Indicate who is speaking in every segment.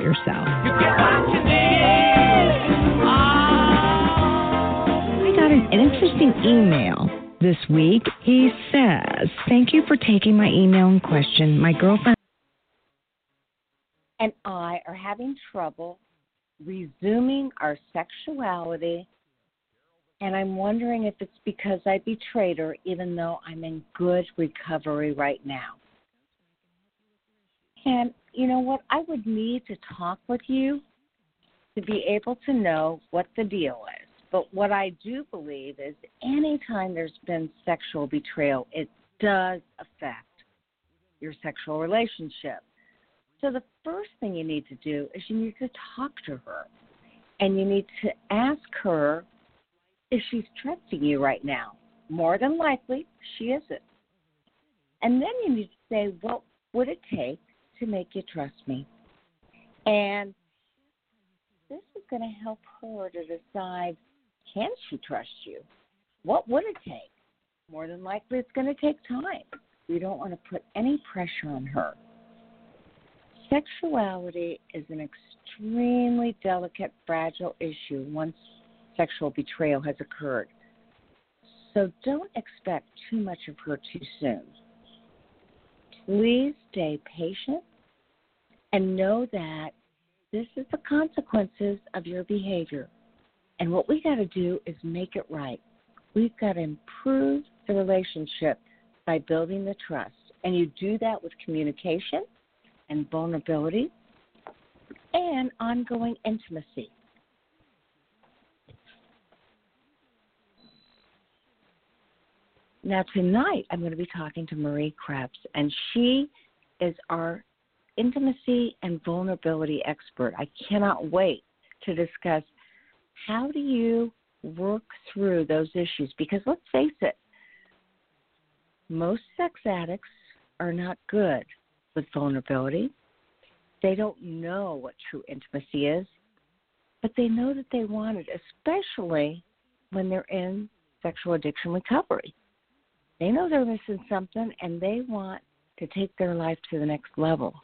Speaker 1: yourself? I got an, an interesting email this week. He says, Thank you for taking my email in question. My girlfriend
Speaker 2: and I are having trouble resuming our sexuality. And I'm wondering if it's because I betrayed her, even though I'm in good recovery right now. And you know what? I would need to talk with you to be able to know what the deal is. But what I do believe is anytime there's been sexual betrayal, it does affect your sexual relationship. So the first thing you need to do is you need to talk to her. And you need to ask her if she's trusting you right now. More than likely, she isn't. And then you need to say, what would it take to make you trust me? And this is going to help her to decide can she trust you? What would it take? More than likely, it's going to take time. We don't want to put any pressure on her. Sexuality is an extremely delicate, fragile issue once sexual betrayal has occurred. So don't expect too much of her too soon. Please stay patient and know that this is the consequences of your behavior. And what we got to do is make it right. We've got to improve the relationship by building the trust. And you do that with communication and vulnerability and ongoing intimacy. Now, tonight I'm going to be talking to Marie Krebs, and she is our intimacy and vulnerability expert. I cannot wait to discuss how do you work through those issues because let's face it, most sex addicts are not good with vulnerability. They don't know what true intimacy is, but they know that they want it, especially when they're in sexual addiction recovery. They know they're missing something and they want to take their life to the next level.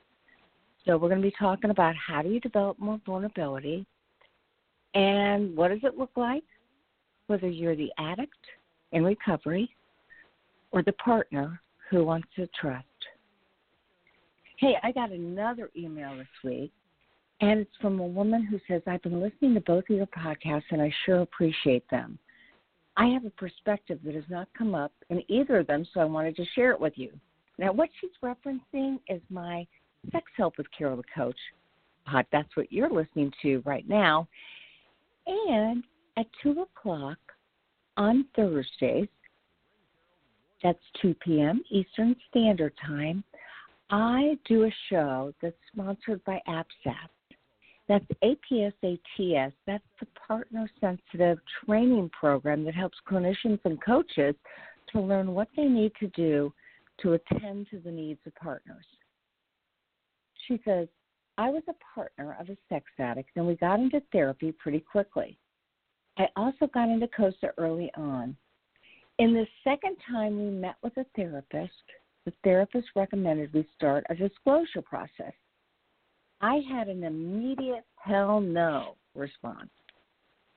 Speaker 2: So we're going to be talking about how do you develop more vulnerability and what does it look like whether you're the addict in recovery or the partner who wants to trust. Hey, I got another email this week, and it's from a woman who says, I've been listening to both of your podcasts and I sure appreciate them. I have a perspective that has not come up in either of them, so I wanted to share it with you. Now, what she's referencing is my Sex Help with Carol the Coach pod. That's what you're listening to right now. And at 2 o'clock on Thursdays, that's 2 p.m. Eastern Standard Time, I do a show that's sponsored by APSATS. That's APSATS. That's the partner sensitive training program that helps clinicians and coaches to learn what they need to do to attend to the needs of partners. She says, I was a partner of a sex addict and we got into therapy pretty quickly. I also got into COSA early on. In the second time we met with a therapist, the therapist recommended we start a disclosure process. I had an immediate hell no response.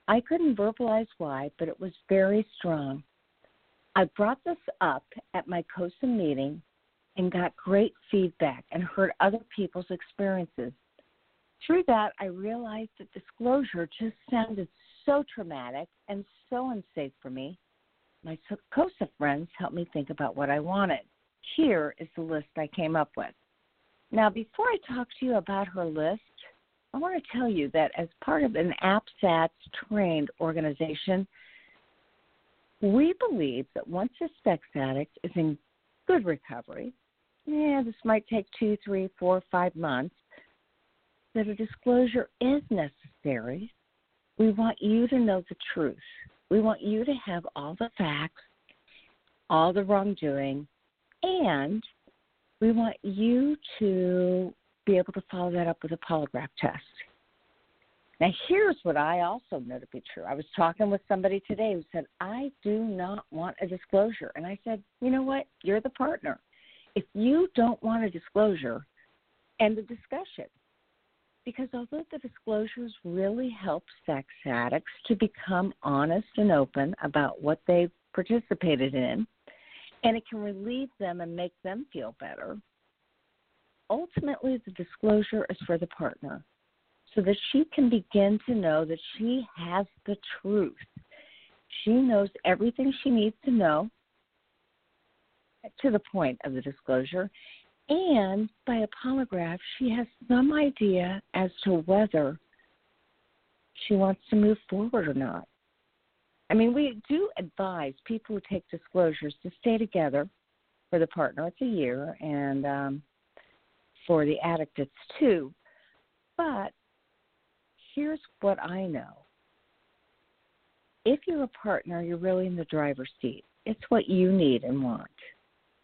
Speaker 2: I couldn't verbalize why, but it was very strong. I brought this up at my COSA meeting and got great feedback and heard other people's experiences. Through that, I realized that disclosure just sounded so traumatic and so unsafe for me. My COSA friends helped me think about what I wanted. Here is the list I came up with. Now, before I talk to you about her list, I want to tell you that as part of an APSATS trained organization, we believe that once a sex addict is in good recovery, yeah, this might take two, three, four, five months, that a disclosure is necessary. We want you to know the truth. We want you to have all the facts, all the wrongdoing, and we want you to be able to follow that up with a polygraph test. Now, here's what I also know to be true. I was talking with somebody today who said, I do not want a disclosure. And I said, you know what? You're the partner. If you don't want a disclosure, end the discussion. Because although the disclosures really help sex addicts to become honest and open about what they've participated in, and it can relieve them and make them feel better, ultimately the disclosure is for the partner so that she can begin to know that she has the truth. She knows everything she needs to know to the point of the disclosure. And by a polygraph, she has some idea as to whether she wants to move forward or not. I mean, we do advise people who take disclosures to stay together for the partner, it's a year, and um, for the addict, it's two. But here's what I know if you're a partner, you're really in the driver's seat. It's what you need and want.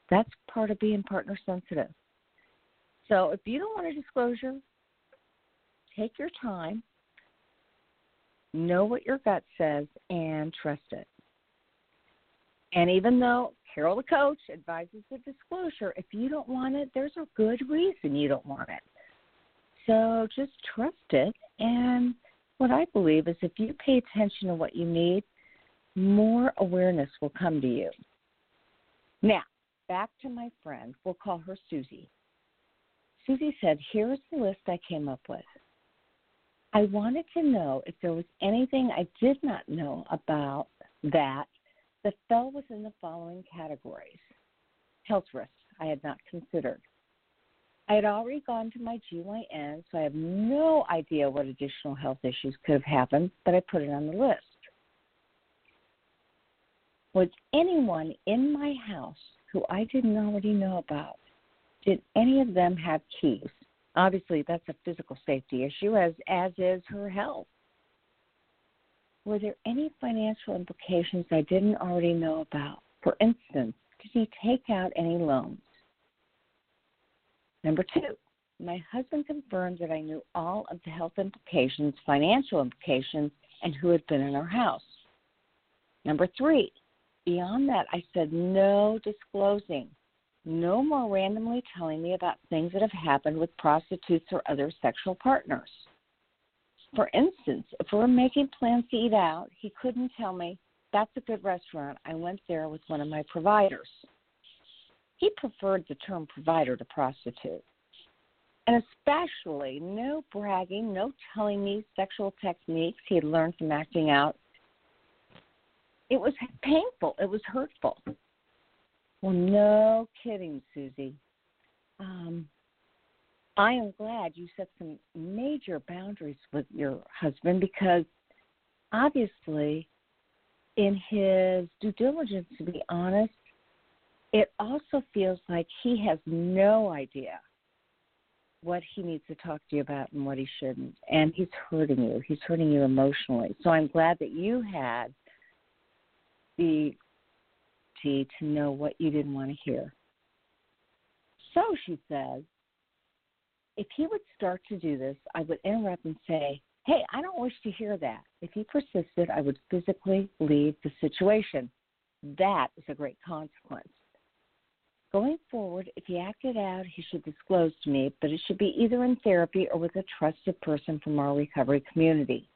Speaker 2: That's part of being partner sensitive. So if you don't want a disclosure, take your time, know what your gut says, and trust it. And even though Carol the coach advises the disclosure, if you don't want it, there's a good reason you don't want it. So just trust it. And what I believe is if you pay attention to what you need, more awareness will come to you. Now, back to my friend. We'll call her Susie. Susie said, Here's the list I came up with. I wanted to know if there was anything I did not know about that that fell within the following categories health risks I had not considered, I had already gone to my GYN, so I have no idea what additional health issues could have happened, but I put it on the list. Was anyone in my house who I didn't already know about? Did any of them have keys? Obviously, that's a physical safety issue, as, as is her health. Were there any financial implications I didn't already know about? For instance, did he take out any loans? Number two, my husband confirmed that I knew all of the health implications, financial implications, and who had been in our house. Number three, beyond that, I said no disclosing. No more randomly telling me about things that have happened with prostitutes or other sexual partners. For instance, if we're making plans to eat out, he couldn't tell me, that's a good restaurant. I went there with one of my providers. He preferred the term provider to prostitute. And especially no bragging, no telling me sexual techniques he had learned from acting out. It was painful. It was hurtful. Well, no kidding, Susie. Um, I am glad you set some major boundaries with your husband because obviously, in his due diligence, to be honest, it also feels like he has no idea what he needs to talk to you about and what he shouldn't. And he's hurting you. He's hurting you emotionally. So I'm glad that you had the to know what you didn't want to hear. So she says, if he would start to do this, I would interrupt and say, Hey, I don't wish to hear that. If he persisted, I would physically leave the situation. That is a great consequence. Going forward, if he acted out, he should disclose to me, but it should be either in therapy or with a trusted person from our recovery community.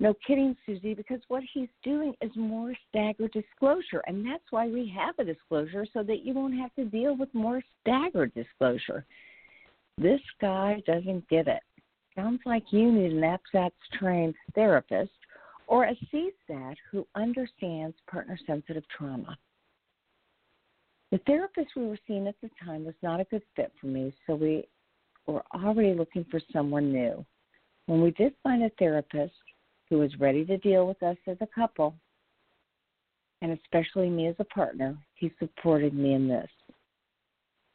Speaker 2: No kidding, Susie, because what he's doing is more staggered disclosure, and that's why we have a disclosure so that you won't have to deal with more staggered disclosure. This guy doesn't get it. Sounds like you need an APSATS trained therapist or a CSAT who understands partner sensitive trauma. The therapist we were seeing at the time was not a good fit for me, so we were already looking for someone new. When we did find a therapist, who was ready to deal with us as a couple, and especially me as a partner, he supported me in this.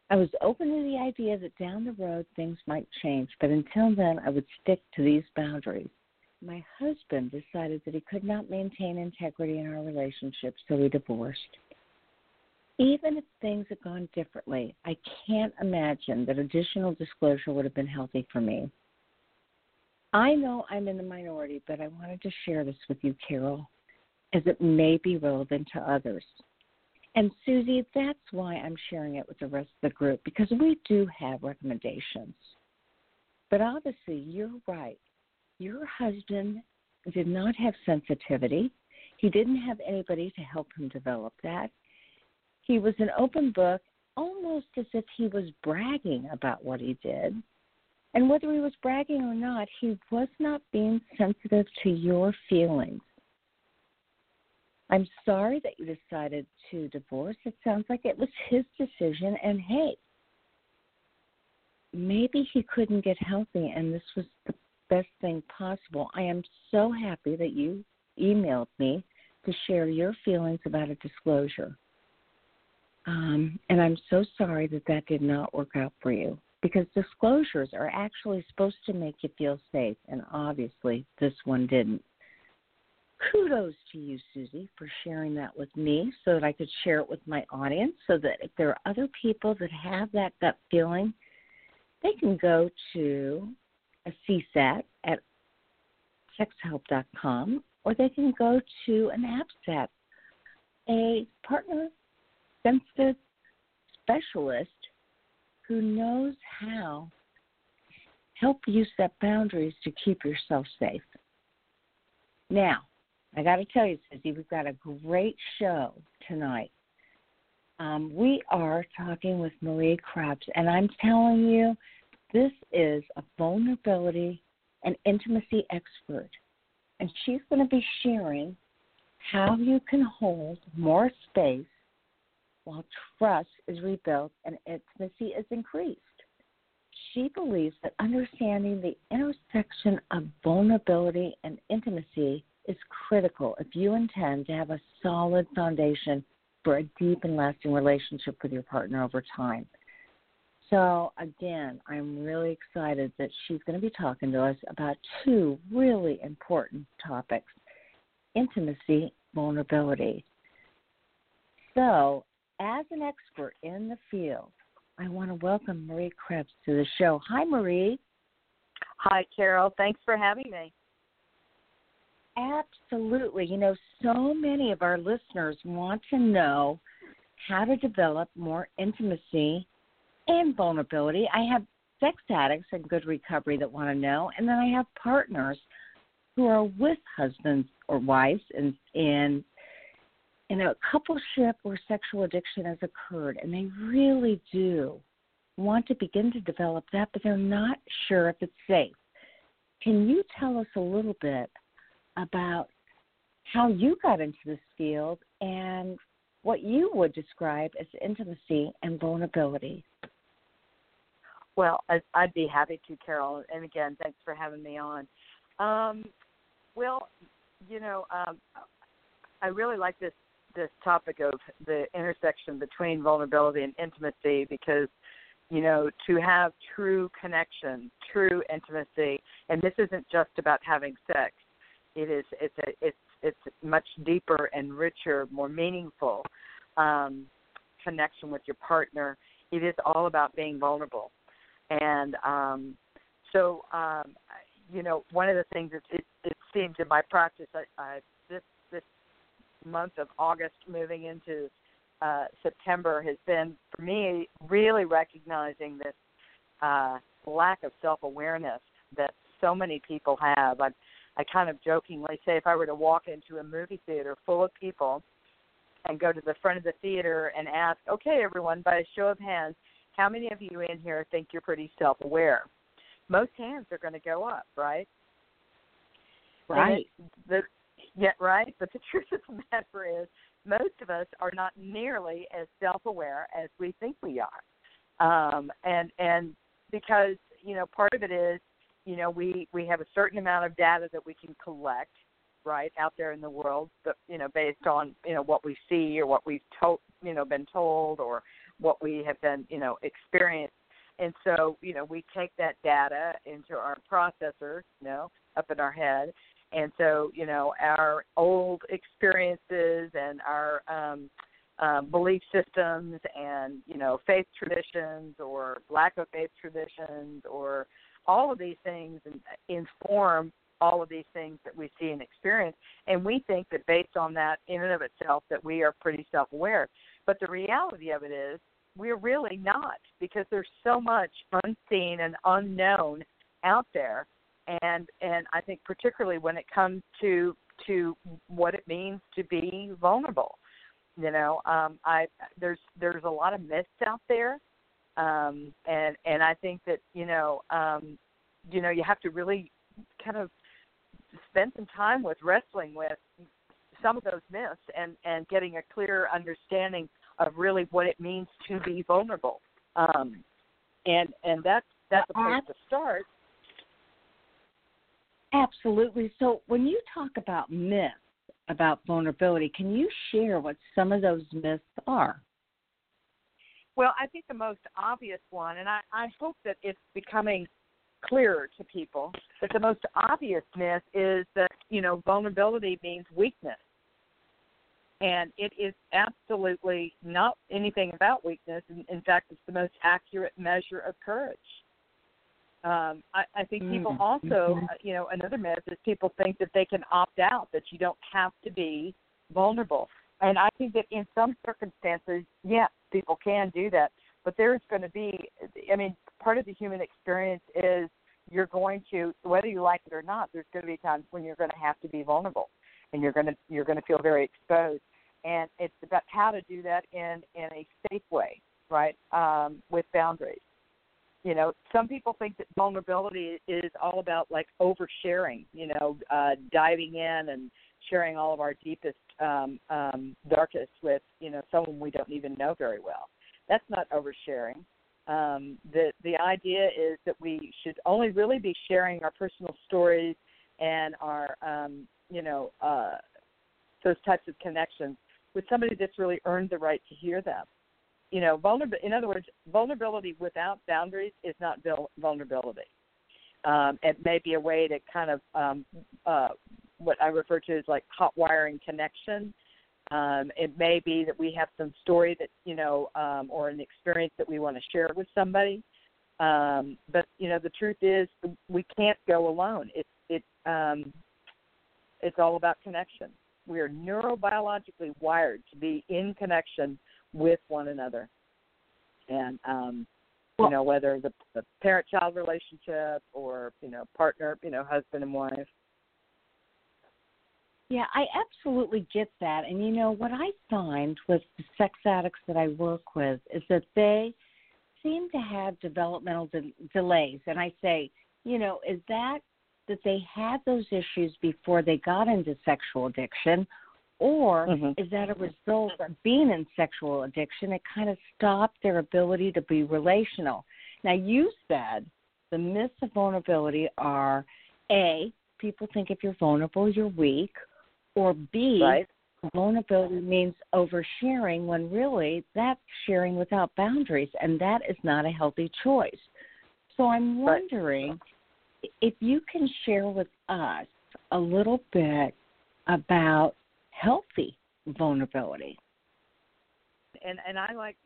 Speaker 2: I was open to the idea that down the road things might change, but until then I would stick to these boundaries. My husband decided that he could not maintain integrity in our relationship, so we divorced. Even if things had gone differently, I can't imagine that additional disclosure would have been healthy for me. I know I'm in the minority, but I wanted to share this with you, Carol, as it may be relevant to others. And Susie, that's why I'm sharing it with the rest of the group because we do have recommendations. But obviously, you're right. Your husband did not have sensitivity. He didn't have anybody to help him develop that. He was an open book, almost as if he was bragging about what he did. And whether he was bragging or not, he was not being sensitive to your feelings. I'm sorry that you decided to divorce. It sounds like it was his decision, and hey, maybe he couldn't get healthy, and this was the best thing possible. I am so happy that you emailed me to share your feelings about a disclosure. Um, and I'm so sorry that that did not work out for you because disclosures are actually supposed to make you feel safe, and obviously this one didn't. Kudos to you, Susie, for sharing that with me so that I could share it with my audience so that if there are other people that have that gut feeling, they can go to a CSAT at sexhelp.com or they can go to an APSAT, a partner sensitive specialist who knows how help you set boundaries to keep yourself safe. Now, I got to tell you, Susie, we've got a great show tonight. Um, we are talking with Marie Krebs, and I'm telling you, this is a vulnerability and intimacy expert. And she's going to be sharing how you can hold more space while trust is rebuilt and intimacy is increased. She believes that understanding the intersection of vulnerability and intimacy is critical if you intend to have a solid foundation for a deep and lasting relationship with your partner over time. So, again, I'm really excited that she's going to be talking to us about two really important topics intimacy, vulnerability. So, as an expert in the field, I want to welcome Marie Krebs to the show. Hi, Marie.
Speaker 3: Hi, Carol. Thanks for having me.
Speaker 2: Absolutely. You know, so many of our listeners want to know how to develop more intimacy and vulnerability. I have sex addicts in good recovery that want to know, and then I have partners who are with husbands or wives and in in a coupleship or sexual addiction has occurred, and they really do want to begin to develop that, but they're not sure if it's safe. Can you tell us a little bit about how you got into this field and what you would describe as intimacy and vulnerability?
Speaker 3: Well, I'd be happy to, Carol. And again, thanks for having me on. Um, well, you know, um, I really like this this topic of the intersection between vulnerability and intimacy because you know to have true connection true intimacy and this isn't just about having sex. It is it's a it's it's much deeper and richer more meaningful um connection with your partner. It is all about being vulnerable. And um so um you know one of the things that it, it seems in my practice I, I this month of August moving into uh, September has been for me really recognizing this uh, lack of self awareness that so many people have. I I kind of jokingly say if I were to walk into a movie theater full of people and go to the front of the theater and ask, okay, everyone, by a show of hands, how many of you in here think you're pretty self aware? Most hands are going to go up, right?
Speaker 2: Right.
Speaker 3: The, yeah, right. But the truth of the matter is, most of us are not nearly as self-aware as we think we are, um, and and because you know part of it is, you know, we we have a certain amount of data that we can collect, right, out there in the world, but you know, based on you know what we see or what we've told, you know, been told or what we have been, you know, experienced. And so, you know, we take that data into our processor, you know, up in our head, and so you know our old experiences and our um, uh, belief systems and you know faith traditions or lack of faith traditions or all of these things inform all of these things that we see and experience. And we think that based on that in and of itself that we are pretty self aware but the reality of it is we're really not because there's so much unseen and unknown out there and and I think particularly when it comes to to what it means to be vulnerable. You know, um, I there's there's a lot of myths out there, um, and and I think that you know um, you know you have to really kind of spend some time with wrestling with some of those myths and and getting a clear understanding of really what it means to be vulnerable. Um, and and that's that's a place to start
Speaker 2: Absolutely. So when you talk about myths about vulnerability, can you share what some of those myths are?
Speaker 3: Well, I think the most obvious one, and I, I hope that it's becoming clearer to people, that the most obvious myth is that, you know, vulnerability means weakness. And it is absolutely not anything about weakness. In, in fact, it's the most accurate measure of courage. Um, I, I think people mm-hmm. also. Uh, you know, another myth is people think that they can opt out, that you don't have to be vulnerable. And I think that in some circumstances, yes, people can do that. But there's going to be, I mean, part of the human experience is you're going to, whether you like it or not, there's going to be times when you're going to have to be vulnerable, and you're going to you're going to feel very exposed. And it's about how to do that in in a safe way, right, um, with boundaries you know some people think that vulnerability is all about like oversharing you know uh diving in and sharing all of our deepest um um darkest with you know someone we don't even know very well. That's not oversharing. Um the the idea is that we should only really be sharing our personal stories and our um you know uh those types of connections with somebody that's really earned the right to hear them you know, vulnerability. In other words, vulnerability without boundaries is not vulnerability. Um, it may be a way to kind of um, uh, what I refer to as like hot wiring connection. Um, it may be that we have some story that you know, um, or an experience that we want to share with somebody. Um, but you know, the truth is, we can't go alone. It's it um, it's all about connection. We are neurobiologically wired to be in connection with one another. And um you know whether the, the parent child relationship or you know partner you know husband and wife.
Speaker 2: Yeah i absolutely get that. And you know what i find with the sex addicts that i work with is that they seem to have developmental de- delays. And i say you know is that that they had those issues before they got into sexual addiction or mm-hmm. is that a result of being in sexual addiction? It kind of stopped their ability to be relational. Now, you said the myths of vulnerability are A, people think if you're vulnerable, you're weak, or B,
Speaker 3: right.
Speaker 2: vulnerability means oversharing when really that's sharing without boundaries, and that is not a healthy choice. So I'm wondering if you can share with us a little bit about healthy vulnerability.
Speaker 3: And and I like.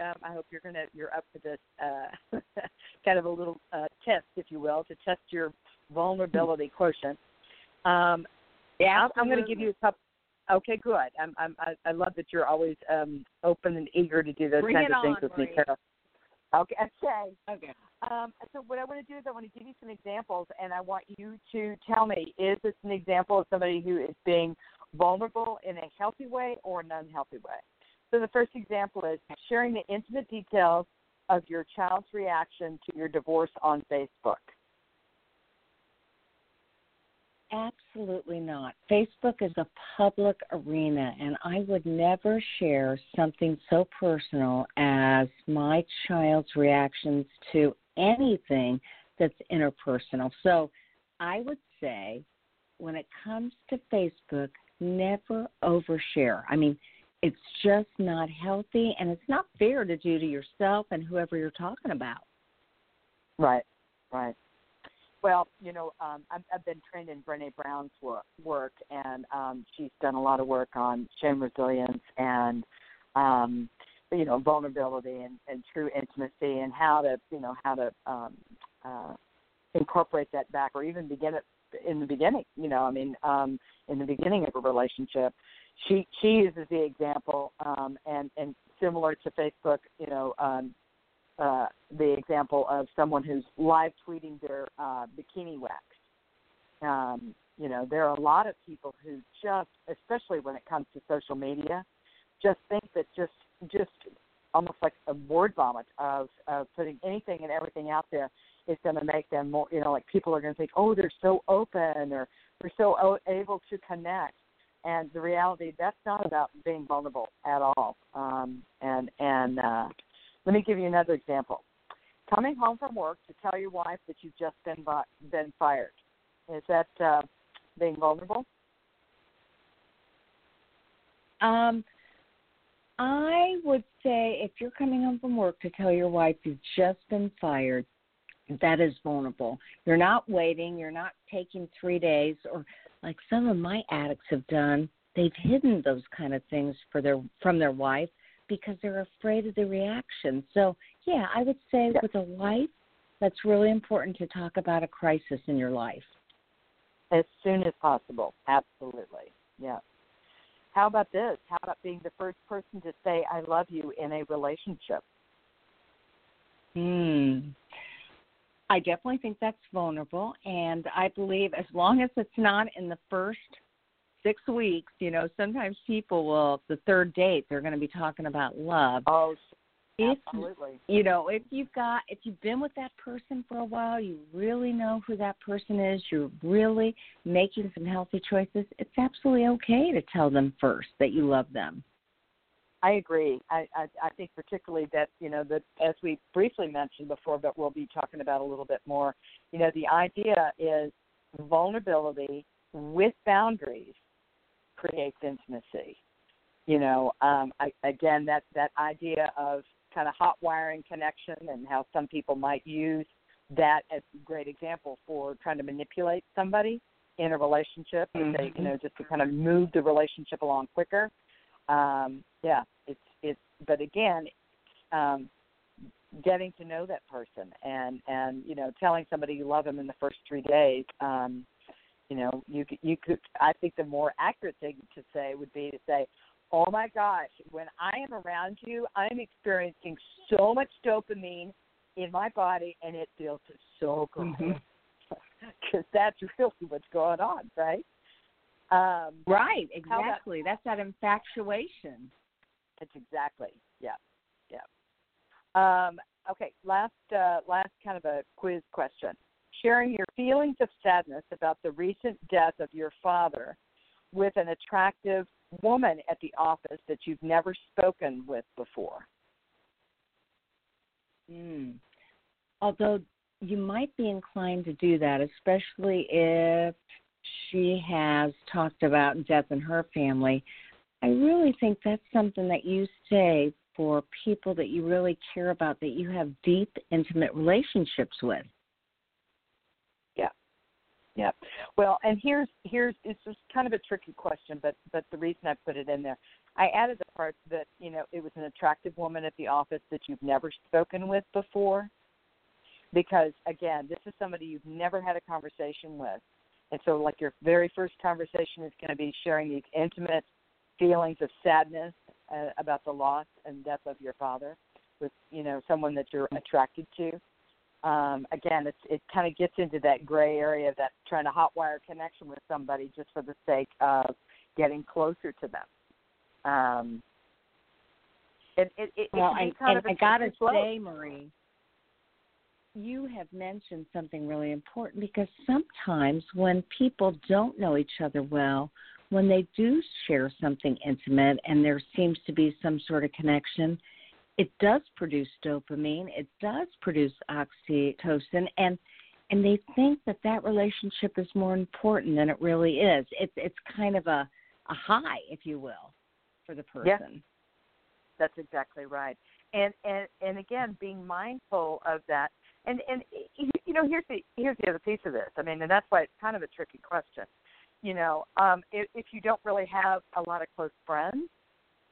Speaker 3: Um, I hope you're gonna you're up for this uh, kind of a little uh, test, if you will, to test your vulnerability quotient. Um,
Speaker 2: yeah,
Speaker 3: I'm, I'm going to give you a couple. Okay, good. I'm, I'm, I, I love that you're always um, open and eager to do those
Speaker 2: Bring
Speaker 3: kinds
Speaker 2: it
Speaker 3: of things
Speaker 2: on,
Speaker 3: with
Speaker 2: Marie.
Speaker 3: me, Carol. Okay, okay.
Speaker 2: Okay.
Speaker 3: Um, so what I want to do is I want to give you some examples, and I want you to tell me: is this an example of somebody who is being vulnerable in a healthy way or an unhealthy way? So the first example is sharing the intimate details of your child's reaction to your divorce on Facebook.
Speaker 2: Absolutely not. Facebook is a public arena, and I would never share something so personal as my child's reactions to anything that's interpersonal. So I would say when it comes to Facebook, never overshare. I mean, it's just not healthy, and it's not fair to do to yourself and whoever you're talking about.
Speaker 3: Right, right. Well, you know, um, I've, I've been trained in Brene Brown's work, work and um, she's done a lot of work on shame resilience and, um, you know, vulnerability and, and true intimacy and how to, you know, how to um, uh, incorporate that back or even begin it in the beginning. You know, I mean, um, in the beginning of a relationship, she she uses the example um, and and similar to Facebook, you know, um, uh, the example of someone who's live tweeting their uh, bikini wax. Um, you know, there are a lot of people who just, especially when it comes to social media, just think that just just almost like a word vomit of of putting anything and everything out there is going to make them more. You know, like people are going to think, oh, they're so open or they're so able to connect. And the reality, that's not about being vulnerable at all. Um, and and uh, let me give you another example. Coming home from work to tell your wife that you've just been been fired. Is that uh, being vulnerable?
Speaker 2: Um, I would say if you're coming home from work to tell your wife you've just been fired, that is vulnerable. You're not waiting, you're not taking three days, or like some of my addicts have done, they've hidden those kind of things for their from their wife because they're afraid of the reaction. So yeah, I would say
Speaker 3: Yeah.
Speaker 2: with a wife, that's really important to talk about a crisis in your life.
Speaker 3: As soon as possible. Absolutely. Yeah. How about this? How about being the first person to say I love you in a relationship?
Speaker 2: Hmm. I definitely think that's vulnerable, and I believe as long as it's not in the first six weeks, you know, sometimes people will the third date they're going to be talking about love.
Speaker 3: Oh,
Speaker 2: If
Speaker 3: absolutely.
Speaker 2: you know, if you've got if you've been with that person for a while, you really know who that person is, you're really making some healthy choices, it's absolutely okay to tell them first that you love them.
Speaker 3: I agree. I, I I think particularly that you know that as we briefly mentioned before, but we'll be talking about a little bit more. You know, the idea is vulnerability with boundaries creates intimacy. You know, um, I, again, that that idea of kind of hot wiring connection and how some people might use that as a great example for trying to manipulate somebody in a relationship. If They, you know, just to kind of move the relationship along quicker um, yeah, it's it's. But again, um, getting to know that person and and you know telling somebody you love them in the first three days. Um, you know, you could- you could. I think the more accurate thing to say would be to say, "Oh my gosh, when I am around you, I'm experiencing so much dopamine in my body, and it feels so good." Because that's really what's going on, right? Um,
Speaker 2: Right,
Speaker 3: How about-
Speaker 2: exactly. That's that infatuation.
Speaker 3: It's exactly. Yeah. Yeah. Um, okay, last uh, last kind of a quiz question. Sharing your feelings of sadness about the recent death of your father with an attractive woman at the office that you've never spoken with before.
Speaker 2: Mm. Although you might be inclined to do that, especially if she has talked about death in her family. I really think that's something that you say for people that you really care about, that you have deep, intimate relationships with.
Speaker 3: Yeah, yeah. Well, and here's here's it's just kind of a tricky question, but but the reason I put it in there, I added the part that you know it was an attractive woman at the office that you've never spoken with before, because again, this is somebody you've never had a conversation with, and so like your very first conversation is going to be sharing these intimate feelings of sadness uh, about the loss and death of your father with you know someone that you're attracted to. Um, again, it's it kind of gets into that gray area of that trying to hotwire connection with somebody just for the sake of getting closer to them. Um, it, it, it,
Speaker 2: well,
Speaker 3: it
Speaker 2: I, and
Speaker 3: I
Speaker 2: gotta say, Marie, you have mentioned something really important because sometimes when people don't know each other well, when they do share something intimate and there seems to be some sort of connection, it does produce dopamine, it does produce oxytocin, and and they think that that relationship is more important than it really is. It's it's kind of a a high, if you will, for the person.
Speaker 3: Yeah. That's exactly right. And and and again, being mindful of that. And and you know, here's the here's the other piece of this. I mean, and that's why it's kind of a tricky question you know, um, if, if you don't really have a lot of close friends,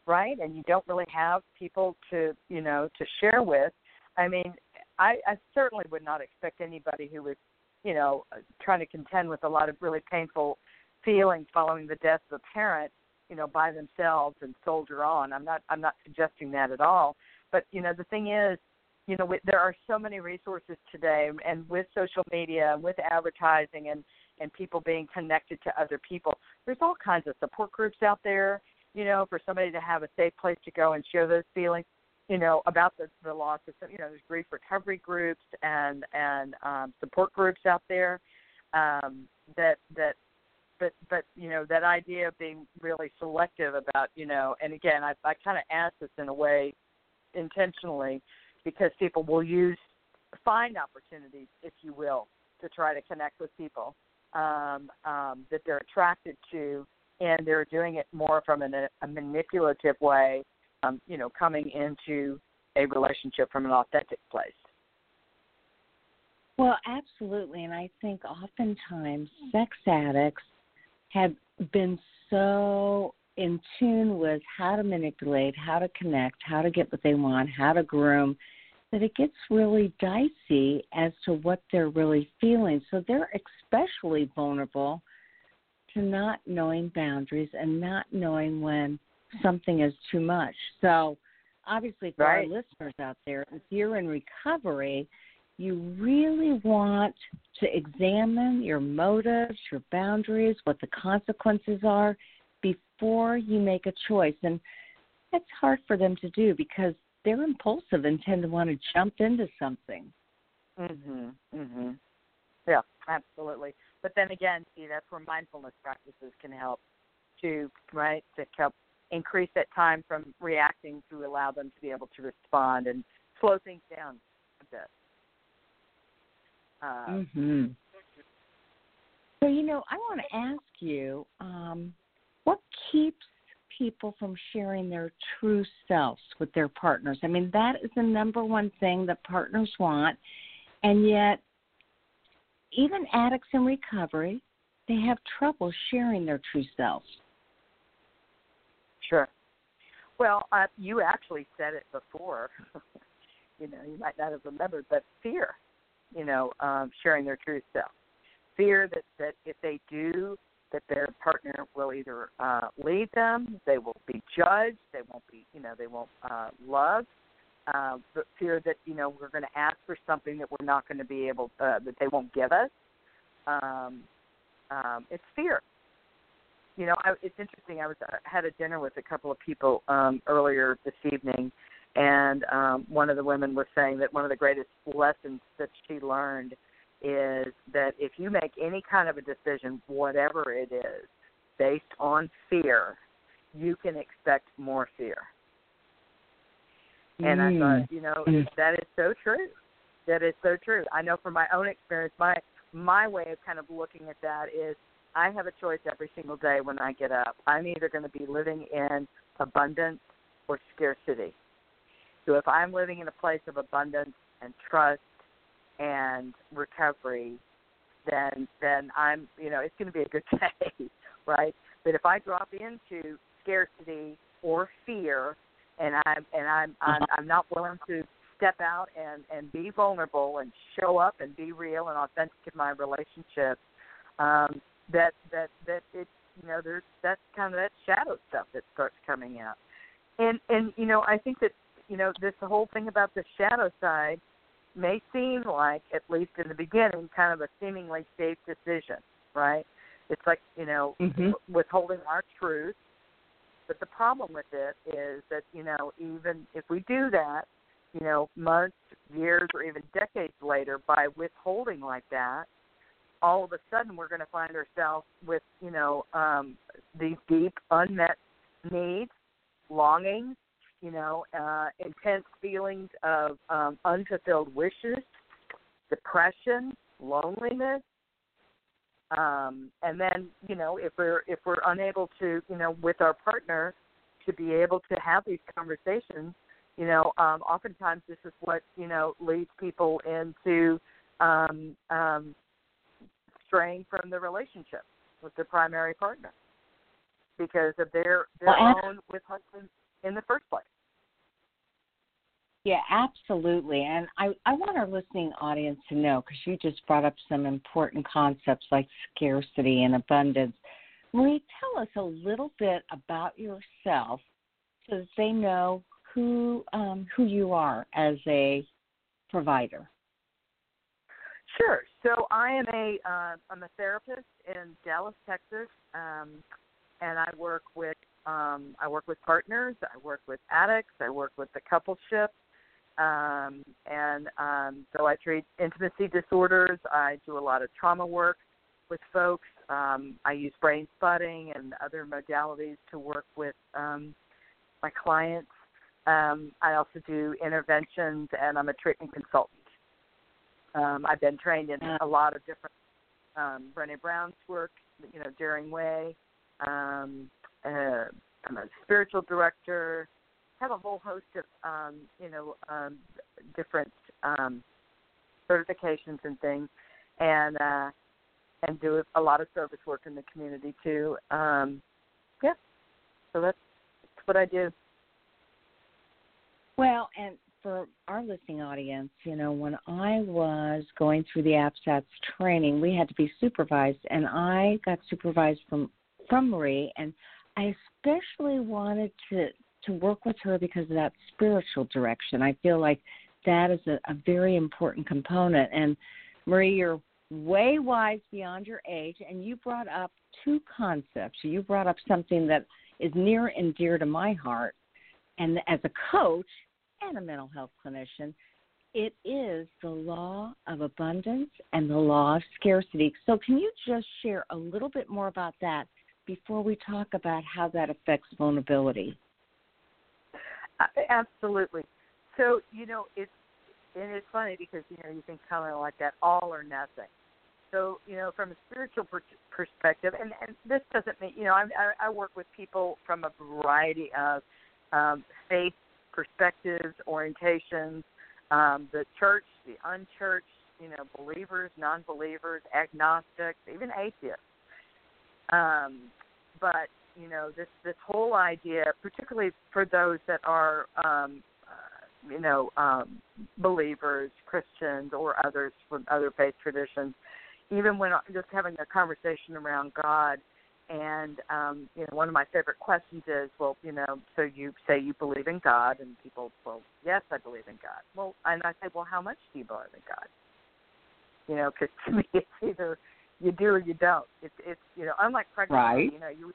Speaker 3: right, and you don't really have people to, you know, to share with, I mean, I, I certainly would not expect anybody who was, you know, trying to contend with a lot of really painful feelings following the death of a parent, you know, by themselves and soldier on. I'm not, I'm not suggesting that at all. But you know, the thing is, you know, there are so many resources today, and with social media, and with advertising, and and people being connected to other people. There's all kinds of support groups out there, you know, for somebody to have a safe place to go and share those feelings, you know, about the the loss of you know, there's grief recovery groups and and um support groups out there um that that but but you know that idea of being really selective about you know and again i i kind of asked this in a way intentionally because people will use find opportunities if you will to try to connect with people um, um, that they're attracted to, and they're doing it more from an, a manipulative way, um, you know, coming into a relationship from an authentic place.
Speaker 2: Well, absolutely. And I think oftentimes sex addicts have been so in tune with how to manipulate, how to connect, how to get what they want, how to groom, that it gets really dicey as to what they're really feeling. So they're especially vulnerable to not knowing boundaries and not knowing when something is too much. So, obviously, for
Speaker 3: right.
Speaker 2: our listeners out there, if you're in recovery, you really want to examine your motives, your boundaries, what the consequences are before you make a choice. And that's hard for them to do because they're impulsive and tend to want to jump into something.
Speaker 3: Mhm. Mhm. Yeah, absolutely. But then again, see, that's where mindfulness practices can help to right to help increase that time from reacting to allow them to be able to respond and slow things down a bit. Uh,
Speaker 2: mhm. So you know, I want to ask you, um, what keeps people from sharing their true selves with their partners. I mean, that is the number one thing that partners want. And yet, even addicts in recovery, they have trouble sharing their true selves.
Speaker 3: Sure. Well, uh, you actually said it before. you know, you might not have remembered, but fear. You know, um, sharing their true self. Fear that that if they do that their partner will either uh, leave them, they will be judged, they won't be, you know, they won't uh, love, uh, but fear that you know we're going to ask for something that we're not going to be able, uh, that they won't give us. Um, um, it's fear. You know, I, it's interesting. I was I had a dinner with a couple of people um, earlier this evening, and um, one of the women was saying that one of the greatest lessons that she learned is that if you make any kind of a decision, whatever it is, based on fear, you can expect more fear. And
Speaker 2: mm.
Speaker 3: I thought, you know, mm. that is so true. That is so true. I know from my own experience, my my way of kind of looking at that is I have a choice every single day when I get up. I'm either going to be living in abundance or scarcity. So if I'm living in a place of abundance and trust and recovery, then then I'm you know it's going to be a good day, right? But if I drop into scarcity or fear, and I'm and I'm I'm,
Speaker 2: Uh-huh.
Speaker 3: I'm not willing to step out and and be vulnerable and show up and be real and authentic in my relationship, um, that that that it you know there's that's kind of that shadow stuff that starts coming out, and and you know I think that you know this whole thing about the shadow side may seem like at least in the beginning kind of a seemingly safe decision, right? It's like you know
Speaker 2: Mhm.
Speaker 3: withholding our truth. But the problem with it is that, you know, even if we do that, you know, months, years, or even decades later, by withholding like that, all of a sudden we're going to find ourselves with, you know, um, these deep unmet needs, longings, you know, uh, intense feelings of um, unfulfilled wishes, depression, loneliness, um, and then you know if we're if we're unable to you know with our partner to be able to have these conversations you know um, oftentimes this is what you know leads people into um, um, straying from the relationship with their primary partner because of their their
Speaker 2: Well,
Speaker 3: own withholding in the first place.
Speaker 2: Yeah, absolutely. And I, I want our listening audience to know because you just brought up some important concepts like scarcity and abundance. Marie, tell us a little bit about yourself so that they know who um, who you are as a provider.
Speaker 3: Sure. So I am a uh, I'm a therapist in Dallas, Texas, um, and I work with um, I work with partners. I work with addicts. I work with the coupleship, um, and um, so I treat intimacy disorders. I do a lot of trauma work with folks. Um, I use brain spotting and other modalities to work with um, my clients. Um, I also do interventions, and I'm a treatment consultant. Um, I've been trained in a lot of different um, Brené Brown's work, you know, Daring Way. Um, uh, I'm a spiritual director. Have a whole host of um, you know um, different um, certifications and things, and uh, and do a lot of service work in the community too. Um, yeah, so that's, that's what I do.
Speaker 2: Well, and for our listening audience, you know, when I was going through the APSATS training, we had to be supervised, and I got supervised from from Marie, and I especially wanted to to work with her because of that spiritual direction. I feel like that is a, a very important component. And Marie, you're way wise beyond your age, and you brought up two concepts. You brought up something that is near and dear to my heart, and as a coach and a mental health clinician, it is the law of abundance and the law of scarcity. So, can you just share a little bit more about that before we talk about how that affects vulnerability?
Speaker 3: Absolutely. So you know it's and it's funny because you know you kind of like that all or nothing. So you know from a spiritual per- perspective, and and this doesn't mean you know I I, I work with people from a variety of um, faith perspectives, orientations, um, the church, the unchurched, you know, believers, non-believers, agnostics, even atheists. Um, but you know this this whole idea, particularly for those that are um, uh, you know um, believers, Christians, or others from other faith traditions, even when just having a conversation around God. And um, you know, one of my favorite questions is, well, you know, so you say you believe in God, and people, well, yes, I believe in God. Well, and I say, well, how much do you believe in God? You know, because to me, it's either you do or you don't. It's it's you know, unlike pregnancy,
Speaker 2: Right.
Speaker 3: you know, you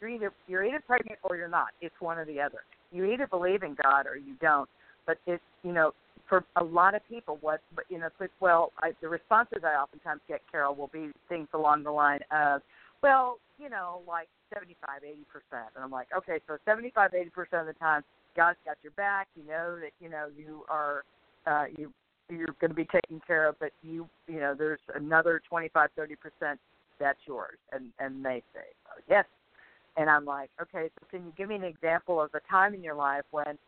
Speaker 3: you're either you're either pregnant or you're not. It's one or the other. You either believe in God or you don't. But it's you know, for a lot of people, what but you know, well, I, the responses I oftentimes get, Carol, will be things along the line of, well, you know, like seventy-five, eighty percent, and I'm like, okay, so seventy-five, eighty percent of the time, God's got your back. You know that you know you are uh, you you're going to be taken care of, but you you know there's another twenty-five, thirty percent that's yours. And and they say, oh, yes. And I'm like, okay, so can you give me an example of a time in your life when,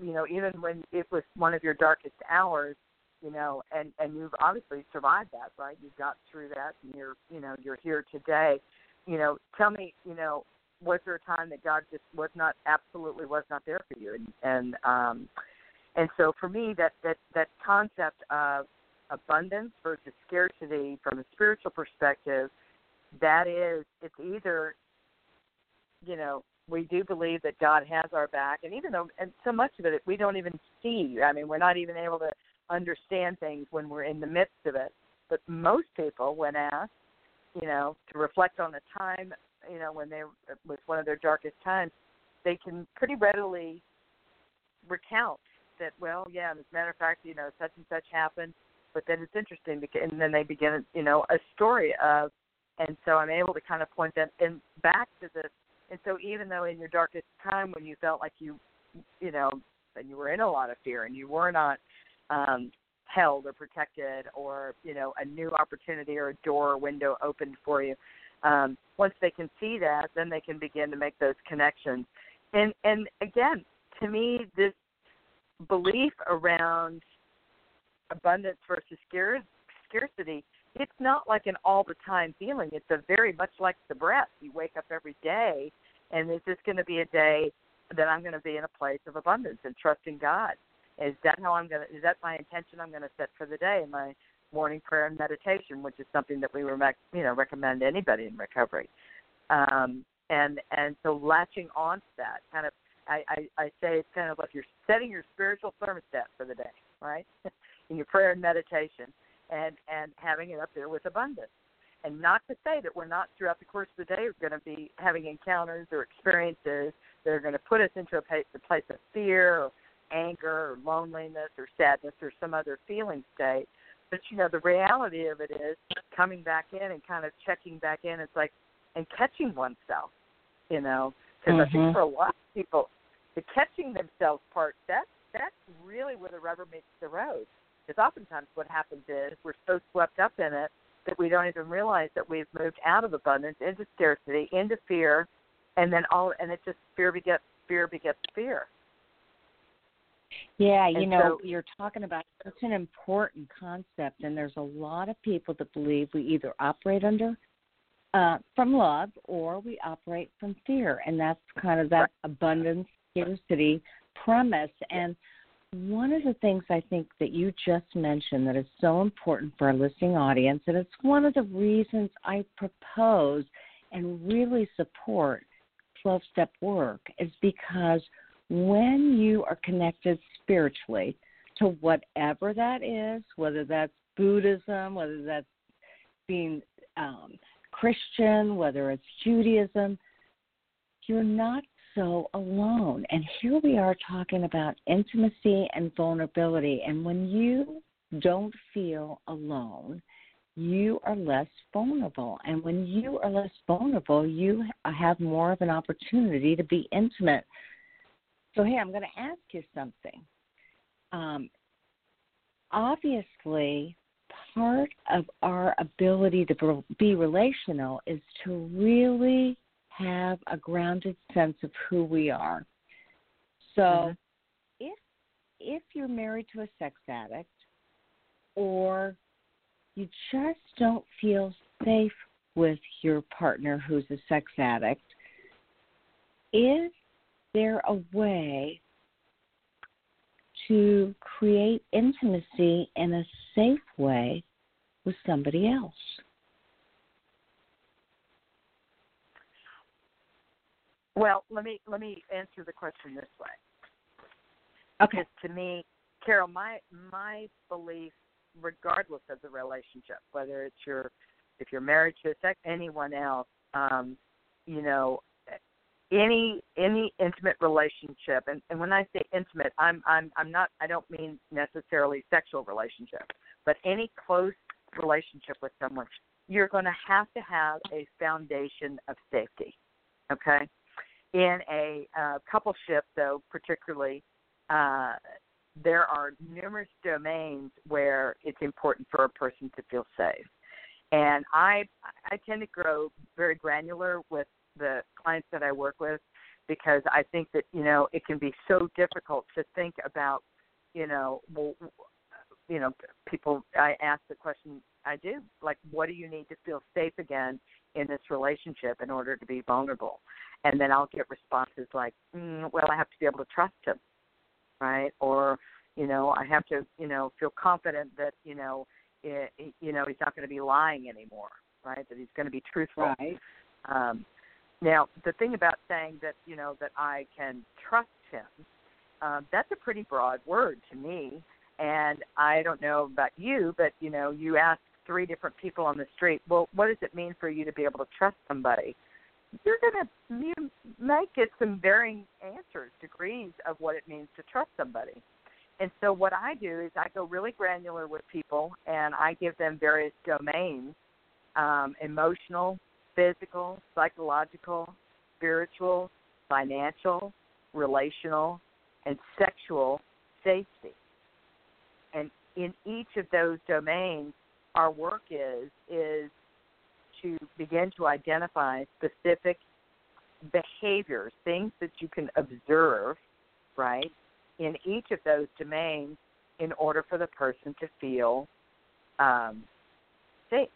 Speaker 3: you know, even when it was one of your darkest hours, you know, and and you've obviously survived that, right? You've got through that, and you're, you know, you're here today. You know, tell me, you know, was there a time that God just was not absolutely was not there for you? And and um, and so for me, that that that concept of abundance versus scarcity from a spiritual perspective, that is, it's either, you know, we do believe that God has our back, and even though, and so much of it we don't even see. I mean, we're not even able to understand things when we're in the midst of it. But most people, when asked, you know, to reflect on a time, you know, when they was one of their darkest times, they can pretty readily recount that. Well, yeah, as a matter of fact, you know, such and such happened. But then it's interesting, because, and then they begin, you know, a story of, and so I'm able to kind of point that and back to this. And so even though in your darkest time when you felt like you, you know, and you were in a lot of fear and you were not um, held or protected or you know a new opportunity or a door or window opened for you um, once they can see that then they can begin to make those connections. And and again to me this belief around abundance versus scarcity it's not like an all the time feeling it's a very much like the breath you wake up every day and is this going to be a day that i'm going to be in a place of abundance and trusting god is that how I'm gonna? Is that my intention? I'm gonna set for the day in my morning prayer and meditation, which is something that we rec- you know recommend to anybody in recovery. Um, and and so latching on to that kind of, I, I I say it's kind of like you're setting your spiritual thermostat for the day, right? in your prayer and meditation, and and having it up there with abundance. And not to say that we're not throughout the course of the day going to be having encounters or experiences that are going to put us into a place, a place of fear or anger or loneliness or sadness or some other feeling state. But you know, the reality of it is coming back in and kind of checking back in. It's like and catching oneself, you know, because mm-hmm. I think mm-hmm. for a lot of people, the catching themselves part that that's really where the rubber meets the road. Because oftentimes what happens is we're so swept up in it that we don't even realize that we've moved out of abundance into scarcity, into fear, and then all and it just fear begets fear begets fear.
Speaker 2: Yeah, you and know, so, you're talking about such an important concept, and there's a lot of people that believe we either operate under uh, from love or we operate from fear, and that's kind of that right. abundance scarcity premise. And one of the things I think that you just mentioned that is so important for our listening audience, and it's one of the reasons I propose and really support 12 step work, is because when you are connected spiritually to whatever that is, whether that's Buddhism, whether that's being um, Christian, whether it's Judaism, you're not so alone. And here we are talking about intimacy and vulnerability. And when you don't feel alone, you are less vulnerable. And when you are less vulnerable, you have more of an opportunity to be intimate so, hey, I'm going to ask you something. Um, obviously, part of our ability to be relational is to really have a grounded sense of who we are. So, mm-hmm. if if you're married to a sex addict, or you just don't feel safe with your partner who's a sex addict, is there a way to create intimacy in a safe way with somebody else?
Speaker 3: Well, let me let me answer the question this way.
Speaker 2: Okay.
Speaker 3: Because to me, Carol, my my belief, regardless of the relationship, whether it's your if you're married to sex anyone else, um, you know, any any intimate relationship and, and when I say intimate I'm I'm I'm not I don't mean necessarily sexual relationship, but any close relationship with someone, you're going to have to have a foundation of safety. Okay? In a uh, coupleship though, particularly uh there are numerous domains where it's important for a person to feel safe. And I I tend to grow very granular with the clients that I work with because I think that you know it can be so difficult to think about you know well you know people I ask the question I do like what do you need to feel safe again in this relationship in order to be vulnerable and then I'll get responses like mm, well I have to be able to trust him right or you know I have to you know feel confident that you know it, you know he's not going to be lying anymore right that he's going to be truthful
Speaker 2: Right.
Speaker 3: um, now, the thing about saying that you know that I can trust him, um, that's a pretty broad word to me. And I don't know about you, but you know, you ask three different people on the street, well, what does it mean for you to be able to trust somebody? You're gonna you might get some varying answers, degrees of what it means to trust somebody. And so what I do is I go really granular with people, and I give them various domains, um, emotional, physical, psychological, spiritual, financial, relational, and sexual safety. And in each of those domains, our work is is to begin to identify specific behaviors, things that you can observe, right, in each of those domains in order for the person to feel um, safe.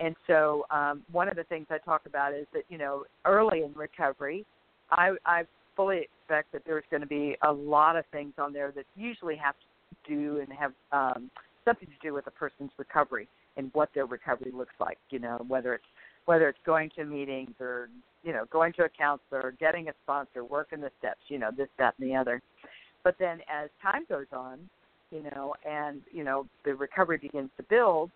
Speaker 3: And so, um, one of the things I talk about is that you know, early in recovery, I, I fully expect that there's going to be a lot of things on there that usually have to do and have um, something to do with a person's recovery and what their recovery looks like. You know, whether it's whether it's going to meetings or you know going to a counselor, getting a sponsor, working the steps. You know, this, that, and the other. But then as time goes on, you know, and you know the recovery begins to build,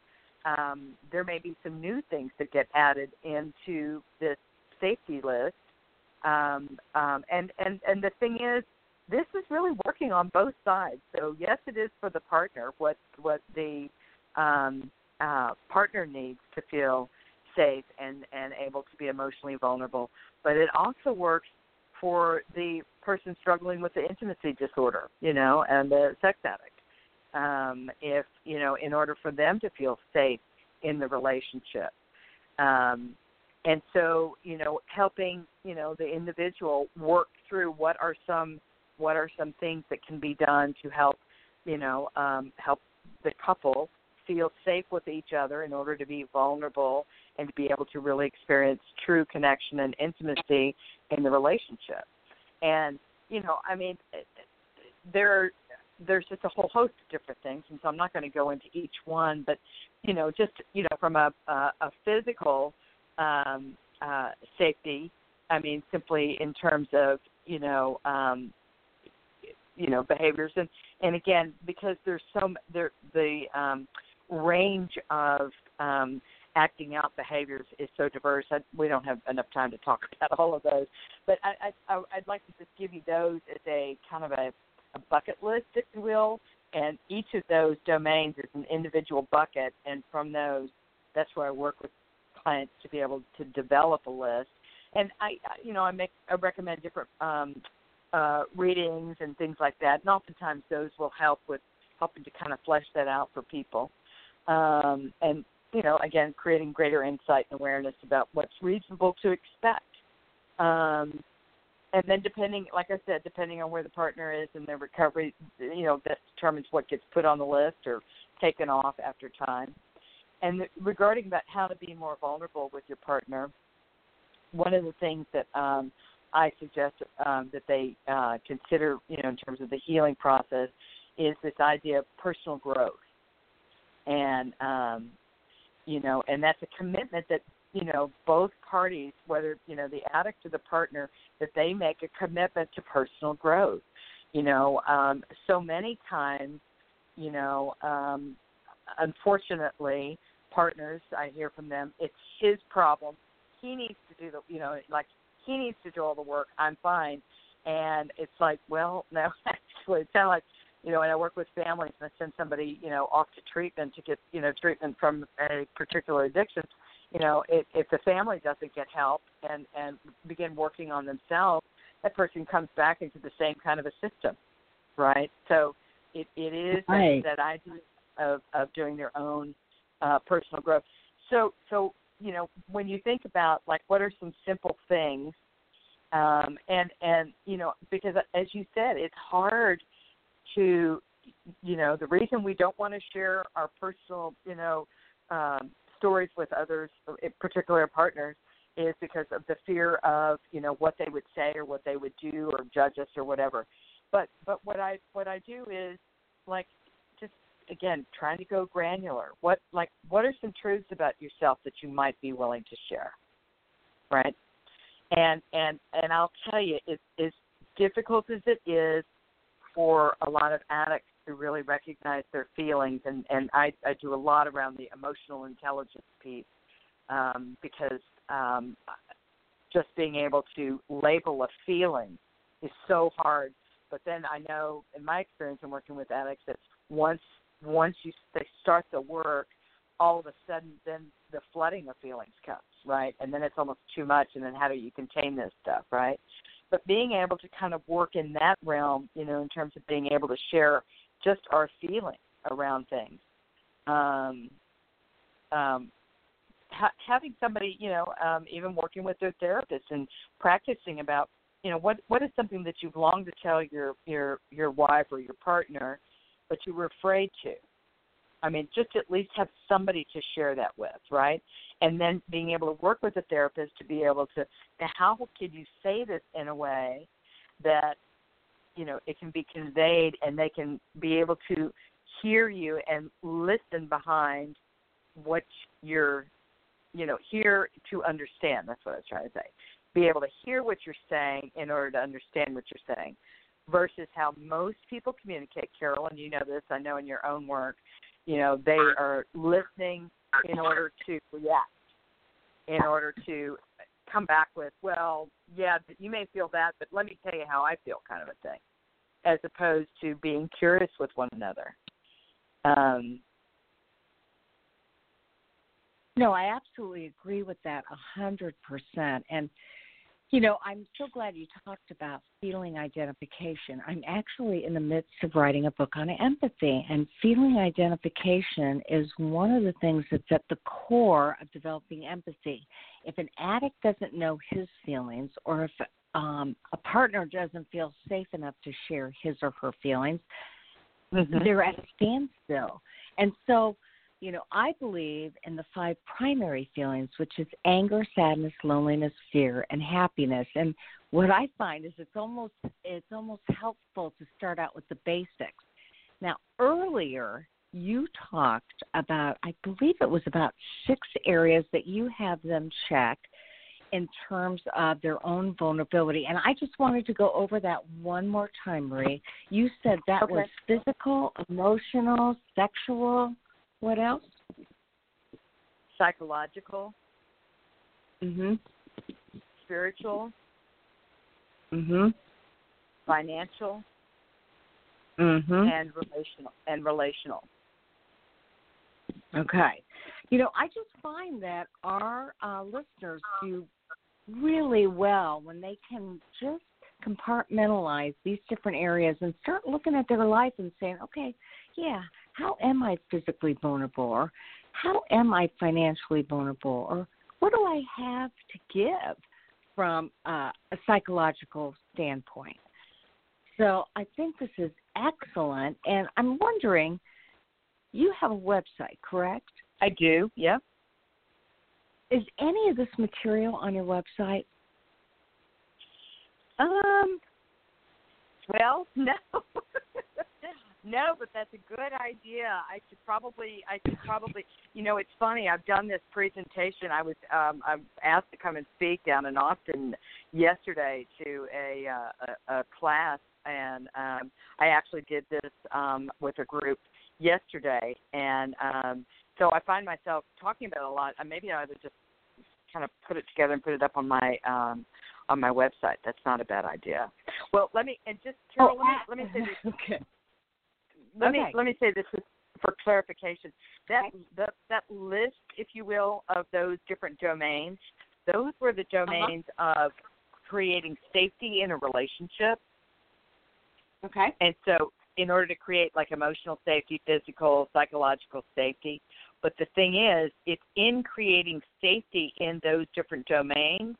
Speaker 3: um, there may be some new things that get added into this safety list. Um, um, and and and the thing is, this is really working on both sides. So yes, it is for the partner what what the um, uh, partner needs to feel safe and and able to be emotionally vulnerable, but it also works for the person struggling with the intimacy disorder, you know, and the sex addict. Um, if you know, in order for them to feel safe in the relationship, um, and so you know, helping you know the individual work through what are some what are some things that can be done to help you know um, help the couple feel safe with each other in order to be vulnerable and to be able to really experience true connection and intimacy in the relationship. And you know, I mean, there there's just a whole host of different things, and so I'm not going to go into each one, but you know, just you know, from a a, a physical um, uh, safety, I mean, simply in terms of you know, um, you know, behaviors, and and again, because there's so there the um, range of um, acting out behaviors is so diverse. I, we don't have enough time to talk about all of those, but I, I, I'd like to just give you those as a kind of a, a bucket list, if you will. And each of those domains is an individual bucket, and from those, that's where I work with clients to be able to develop a list. And I, you know, I make I recommend different um, uh, readings and things like that, and oftentimes those will help with helping to kind of flesh that out for people. Um, and you know, again, creating greater insight and awareness about what's reasonable to expect. Um, and then depending, like I said, depending on where the partner is in their recovery, you know, that determines what gets put on the list or taken off after time. And regarding about how to be more vulnerable with your partner, one of the things that um, I suggest um, that they uh, consider, you know, in terms of the healing process, is this idea of personal growth. And um, you know, and that's a commitment that you know both parties, whether you know the addict or the partner, that they make a commitment to personal growth. You know, um, so many times, you know, um, unfortunately, partners, I hear from them, it's his problem. He needs to do the, you know, like he needs to do all the work. I'm fine, and it's like, well, no, actually, it's kind of like you know, and I work with families and I send somebody, you know, off to treatment to get, you know, treatment from a particular addiction, you know, if, if the family doesn't get help and and begin working on themselves, that person comes back into the same kind of a system, right? So it it is
Speaker 2: right.
Speaker 3: that, that idea of of doing their own uh, personal growth. so so you know when you think about like what are some simple things um and and you know because as you said it's hard to you know the reason we don't want to share our personal you know um stories with others in particular our partners is because of the fear of you know what they would say or what they would do or judge us or whatever. But but what i what i do is like again trying to go granular. What like what are some truths about yourself that you might be willing to share? Right? And and and i'll tell you it as difficult as it is for a lot of addicts to really recognize their feelings and and i i do a lot around the emotional intelligence piece um because um just being able to label a feeling is so hard. But then I know, in my experience in working with addicts, that once once you they start the work, all of a sudden then the flooding of feelings comes, right? And then it's almost too much. And then how do you contain this stuff, right? But being able to kind of work in that realm, you know, in terms of being able to share just our feelings around things, um, um, ha- having somebody, you know, um, even working with their therapist and practicing about you know what what is something that you've longed to tell your your your wife or your partner but you were afraid to. I mean just at least have somebody to share that with right? And then being able to work with a therapist to be able to now how could you say this in a way that you know it can be conveyed and they can be able to hear you and listen behind what you're you know hear to understand? That's what i was trying to say. Be able to hear what you're saying in order to understand what you're saying versus how most people communicate carol and you know this i know in your own work you know they are listening in order to react in order to come back with well yeah you may feel that but let me tell you how i feel kind of a thing as opposed to being curious with one another um
Speaker 2: no, I absolutely agree with that a hundred percent. And you know, I'm so glad you talked about feeling identification. I'm actually in the midst of writing a book on empathy, and feeling identification is one of the things that's at the core of developing empathy. If an addict doesn't know his feelings, or if um, a partner doesn't feel safe enough to share his or her feelings, mm-hmm. they're at a standstill. And so, you know, I believe in the five primary feelings, which is anger, sadness, loneliness, fear, and happiness. And what I find is it's almost it's almost helpful to start out with the basics. Now, earlier you talked about I believe it was about six areas that you have them check in terms of their own vulnerability. And I just wanted to go over that one more time, Marie. You said that okay. was physical, emotional, sexual, what else?
Speaker 3: Psychological.
Speaker 2: Mhm.
Speaker 3: Spiritual.
Speaker 2: Mhm.
Speaker 3: Financial.
Speaker 2: Mhm.
Speaker 3: And relational. And relational.
Speaker 2: Okay. You know, I just find that our uh, listeners do really well when they can just compartmentalize these different areas and start looking at their life and saying, okay, yeah, how am I physically vulnerable? Or how am I financially vulnerable? Or what do I have to give from uh, a psychological standpoint? So I think this is excellent. And I'm wondering, you have a website, correct?
Speaker 3: I do, yeah.
Speaker 2: Is any of this material on your website?
Speaker 3: Um, well, no. No, but that's a good idea. I should probably, I should probably, you know, it's funny. I've done this presentation. I was, um, I'm asked to come and speak down in Austin yesterday to a uh, a, a class, and um, I actually did this um, with a group yesterday, and um, so I find myself talking about a lot. And maybe I would just kind of put it together and put it up on my um, on my website. That's not a bad idea. Well, let me and just Carol, oh, let me let me say this.
Speaker 2: Okay
Speaker 3: let
Speaker 2: okay.
Speaker 3: me let me say this for clarification. That that that list, if you will, of those different domains, those were the uh-huh. domains uh-huh. of creating safety in a relationship.
Speaker 2: Okay.
Speaker 3: And so, in order to create like emotional safety, physical, psychological safety, But the thing is, it's in creating safety in those different domains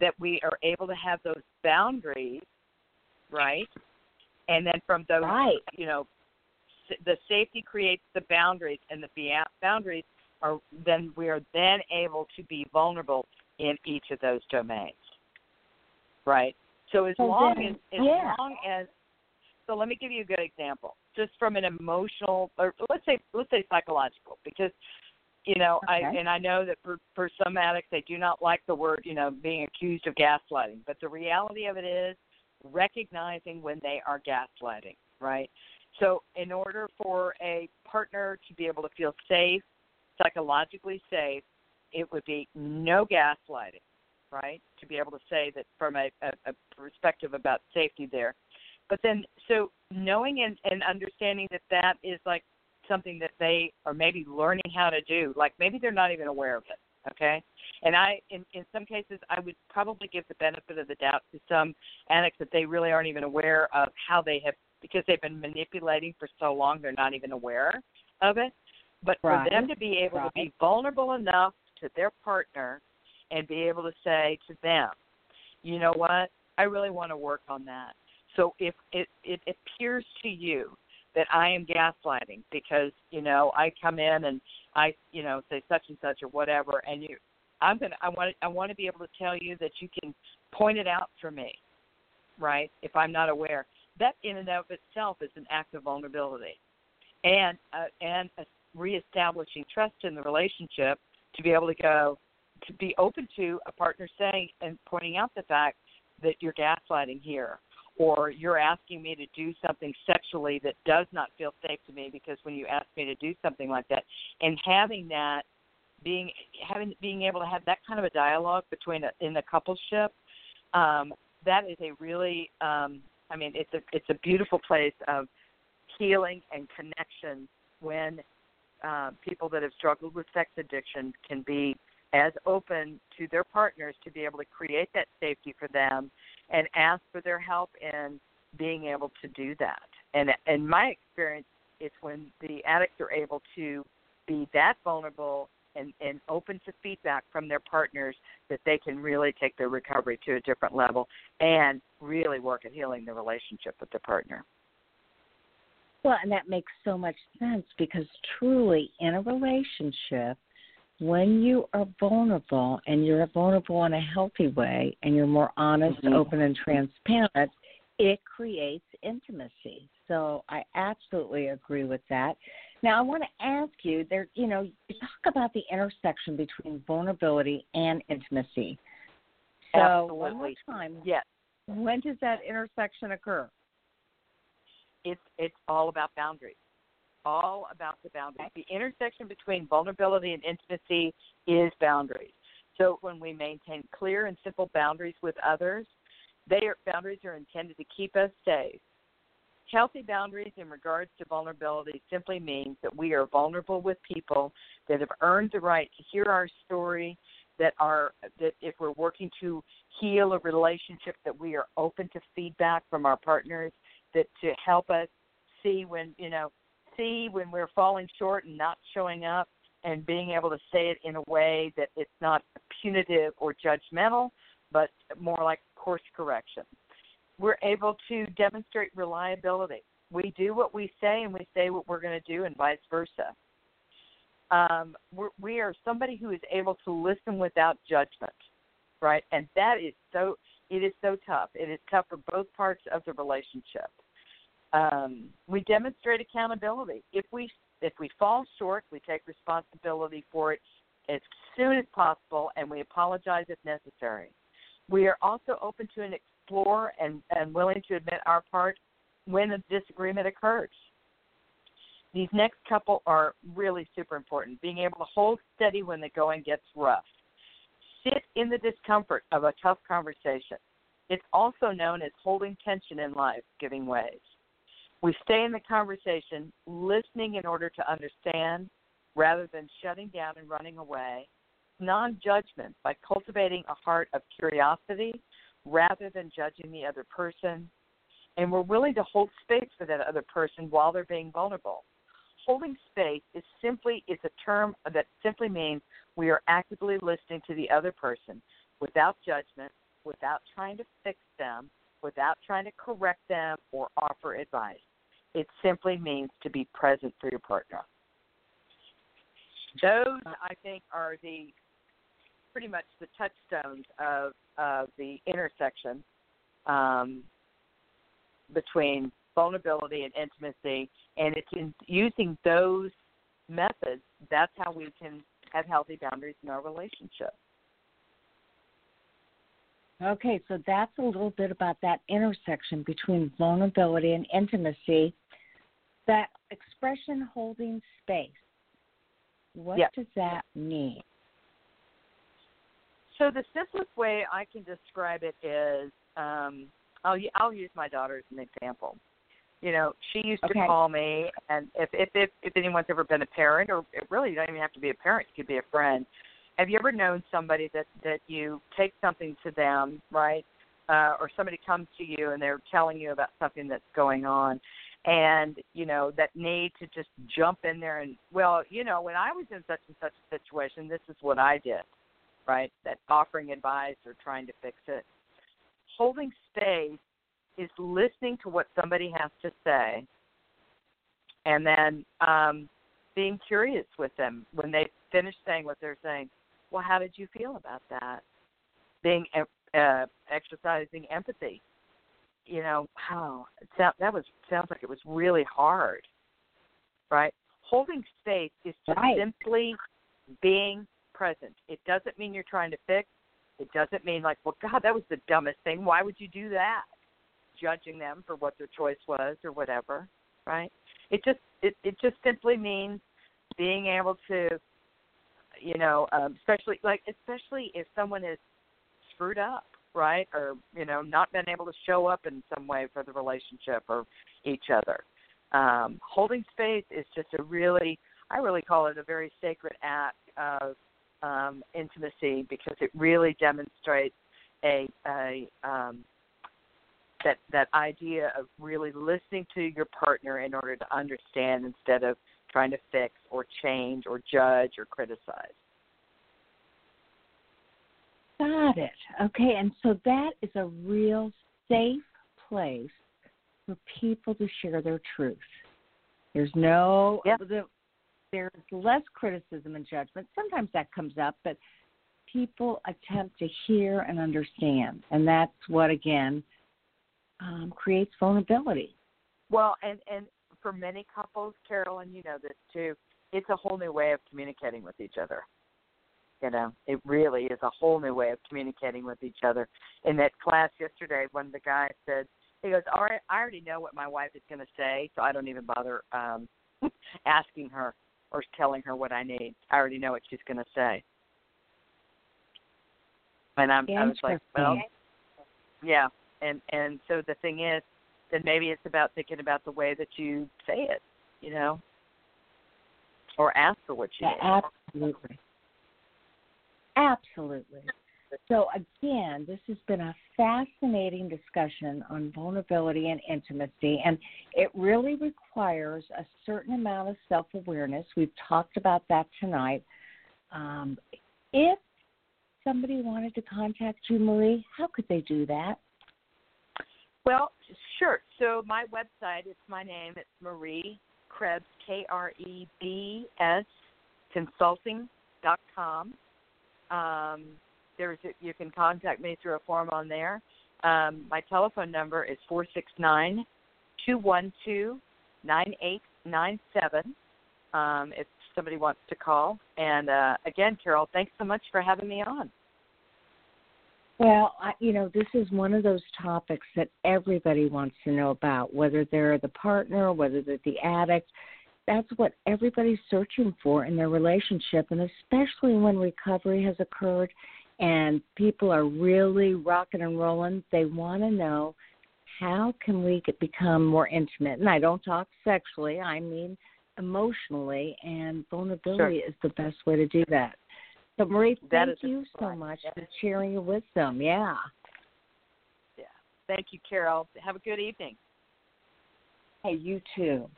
Speaker 3: that we are able to have those boundaries, right? And then from those,
Speaker 2: right.
Speaker 3: you know, the safety creates the boundaries, and the boundaries are then we are then able to be vulnerable in each of those domains, right? So as
Speaker 2: so
Speaker 3: long
Speaker 2: then,
Speaker 3: as as
Speaker 2: yeah.
Speaker 3: long as so let me give you a good example, just from an emotional or let's say let's say psychological, because you know
Speaker 2: okay.
Speaker 3: I and I know that for for some addicts they do not like the word you know being accused of gaslighting, but the reality of it is recognizing when they are gaslighting, right? So, in order for a partner to be able to feel safe, psychologically safe, it would be no gaslighting, right? To be able to say that from a, a, a perspective about safety there. But then, so knowing and, and understanding that that is like something that they are maybe learning how to do, like maybe they're not even aware of it okay and i in in some cases i would probably give the benefit of the doubt to some addicts that they really aren't even aware of how they have because they've been manipulating for so long they're not even aware of it. But
Speaker 2: right.
Speaker 3: for them to be able
Speaker 2: right.
Speaker 3: to be vulnerable enough to their partner and be able to say to them you know what? I really want to work on that. So if it it appears to you that i am gaslighting because you know i come in and i you know say such and such or whatever and you i'm going to i want i want to be able to tell you that you can point it out for me right? If i'm not aware that in and of itself is an act of vulnerability and uh, and reestablishing trust in the relationship to be able to go to be open to a partner saying and pointing out the fact that you're gaslighting here or you're asking me to do something sexually that does not feel safe to me because when you ask me to do something like that. And having that being having being able to have that kind of a dialogue between a, in the coupleship um, that is a really um, I mean, it's a it's a beautiful place of healing and connection when uh, people that have struggled with sex addiction can be as open to their partners to be able to create that safety for them and ask for their help in being able to do that. And in my experience, it's when the addicts are able to be that vulnerable and, and open to feedback from their partners that they can really take their recovery to a different level and really work at healing the relationship with their partner.
Speaker 2: Well, and that makes so much sense because truly in a relationship, when you are vulnerable and you're vulnerable in a healthy way and you're more honest,
Speaker 3: mm-hmm.
Speaker 2: open, and transparent, it creates intimacy. So I absolutely agree with that. Now I want to ask you there you know, you talk about the intersection between vulnerability and intimacy. So
Speaker 3: Absolutely.
Speaker 2: one more time.
Speaker 3: Yes.
Speaker 2: When does that intersection occur?
Speaker 3: It's it's all about boundaries. All about the boundaries. The intersection between vulnerability and intimacy is boundaries. So when we maintain clear and simple boundaries with others, they are boundaries are intended to keep us safe Healthy boundaries in regards to vulnerability simply means that we are vulnerable with people that have earned the right to hear our story, that are that if we're working to heal a relationship that we are open to feedback from our partners that to help us see when you know see when we're falling short and not showing up and being able to say it in a way that it's not punitive or judgmental but more like course correction we're able to demonstrate reliability. We do what we say, and we say what we're going to do, and vice versa. Um, we're, we are somebody who is able to listen without judgment, right? And that is so. It is so tough. It is tough for both parts of the relationship. Um, we demonstrate accountability. If we if we fall short, we take responsibility for it as soon as possible, and we apologize if necessary. We are also open to an explore and, and willing to admit our part when a disagreement occurs. These next couple are really super important. Being able to hold steady when the going gets rough. Sit in the discomfort of a tough conversation. It's also known as holding tension in life, giving ways. We stay in the conversation, listening in order to understand rather than shutting down and running away. Non judgment by cultivating a heart of curiosity rather than judging the other person. And we're willing to hold space for that other person while they're being vulnerable. holding space is simply is a term that simply means we are actively listening to the other person without judgment, without trying to fix them, without trying to correct them or offer advice. It simply means to be present for your partner. Those, I think, are the pretty much the touchstones of of the intersection um, between vulnerability and intimacy, and it's in using those methods that's how we can have healthy boundaries in our relationship.
Speaker 2: Okay, so that's a little bit about that intersection between vulnerability and intimacy. That expression holding space. What
Speaker 3: yep.
Speaker 2: does that mean?
Speaker 3: So the simplest way I can describe it is, um, I'll I'll use my daughter as an example. You know, she used
Speaker 2: okay.
Speaker 3: to call me, and if if if if anyone's ever been a parent, or it really you don't even have to be a parent, you could be a friend. Have you ever known somebody that that you take something to them, right? Uh, or somebody comes to you and they're telling you about something that's going on, and you know that need to just jump in there and well, you know, when I was in such and such a situation, this is what I did, right? That offering advice or trying to fix it. Holding space is listening to what somebody has to say and then um, being curious with them when they finish saying what they're saying. Well, how did you feel about that? Being uh, exercising empathy. You know, how oh, that was sounds like it was really hard, right? Holding space is just
Speaker 2: right.
Speaker 3: simply being present. It doesn't mean you're trying to fix. It doesn't mean like, well, God, that was the dumbest thing. Why would you do that? judging them for what their choice was or whatever, right? It just it it just simply means being able to, you know, um, especially like especially if someone is screwed up, right, or you know, not been able to show up in some way for the relationship or each other. Um, holding space is just a really, I really call it a very sacred act of um, intimacy because it really demonstrates a, a um, that that idea of really listening to your partner in order to understand instead of trying to fix or change or judge or criticize.
Speaker 2: Got it. Okay, and so that is a real safe place for people to share their truth. There's no
Speaker 3: yeah.
Speaker 2: There's less criticism and judgment. Sometimes that comes up, but people attempt to hear and understand. And that's what again um, creates vulnerability.
Speaker 3: Well, and and for many couples, Carolyn, you know this too. It's a whole new way of communicating with each other. You know, it really is a whole new way of communicating with each other. In that class yesterday, of the guys said, he goes, "All right, I already know what my wife is going to say, so I don't even bother um asking her or telling her what I need. I already know what she's going to say." And I'm, I was like, "Well, yeah, and and so the thing is then maybe it's about thinking about the way that you say it you know? Or ask for what you
Speaker 2: yeah, absolutely. Absolutely so again this has been a fascinating discussion on vulnerability and intimacy and it really requires a certain amount of self-awareness we've talked about that tonight um, if somebody wanted to contact you marie how could they do that
Speaker 3: well, sure. So my website, it's my name. It's Marie Krebs, K R E B S, consulting dot com. Um, there's you can contact me through a form on there. Um, my telephone number is four six nine two one two nine eight nine seven. Um, if somebody wants to call. And uh, again, Carol, thanks so much for having me on.
Speaker 2: Well, I, you know, this is one of those topics that everybody wants to know about, whether they're the partner, whether they're the addict. That's what everybody's searching for in their relationship, and especially when recovery has occurred and people are really rocking and rolling, they want to know how can we get, become more intimate. And I don't talk sexually; I mean emotionally, and vulnerability
Speaker 3: sure.
Speaker 2: is the best way to do that. So, Marie,
Speaker 3: that
Speaker 2: thank you so much
Speaker 3: yeah.
Speaker 2: for sharing your wisdom. Yeah.
Speaker 3: Yeah. Thank you, Carol. Have a good evening.
Speaker 2: Hey, you too.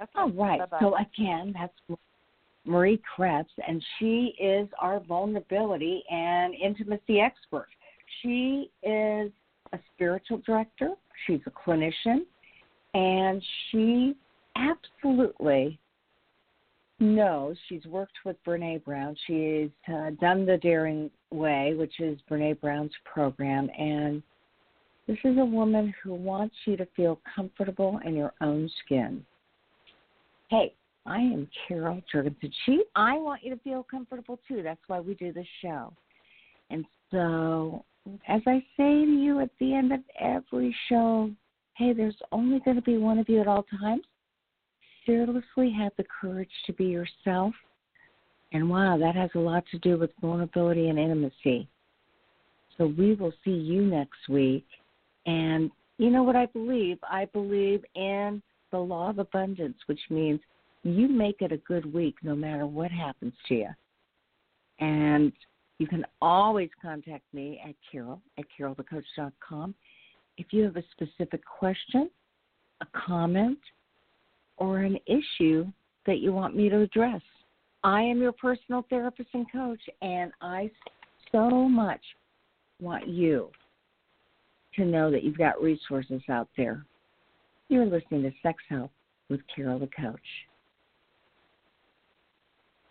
Speaker 3: Okay.
Speaker 2: All right.
Speaker 3: Bye-bye.
Speaker 2: So again, that's Marie Krebs, and she is our vulnerability and intimacy expert. She is a spiritual director. She's a clinician, and she absolutely knows. She's worked with Brene Brown. She's uh, done the Daring Way, which is Brene Brown's program, and this is a woman who wants you to feel comfortable in your own skin. Hey, I am Carol Jurgensen. I want you to feel comfortable too. That's why we do this show. And so, as I say to you at the end of every show, hey, there's only going to be one of you at all times. Fearlessly have the courage to be yourself. And wow, that has a lot to do with vulnerability and intimacy. So we will see you next week. And you know what I believe? I believe in the law of abundance, which means you make it a good week no matter what happens to you. And you can always contact me at Carol at carolthecoach.com if you have a specific question, a comment, or an issue that you want me to address. I am your personal therapist and coach, and I so much want you to know that you've got resources out there. You're listening to Sex Help with Carol the Coach.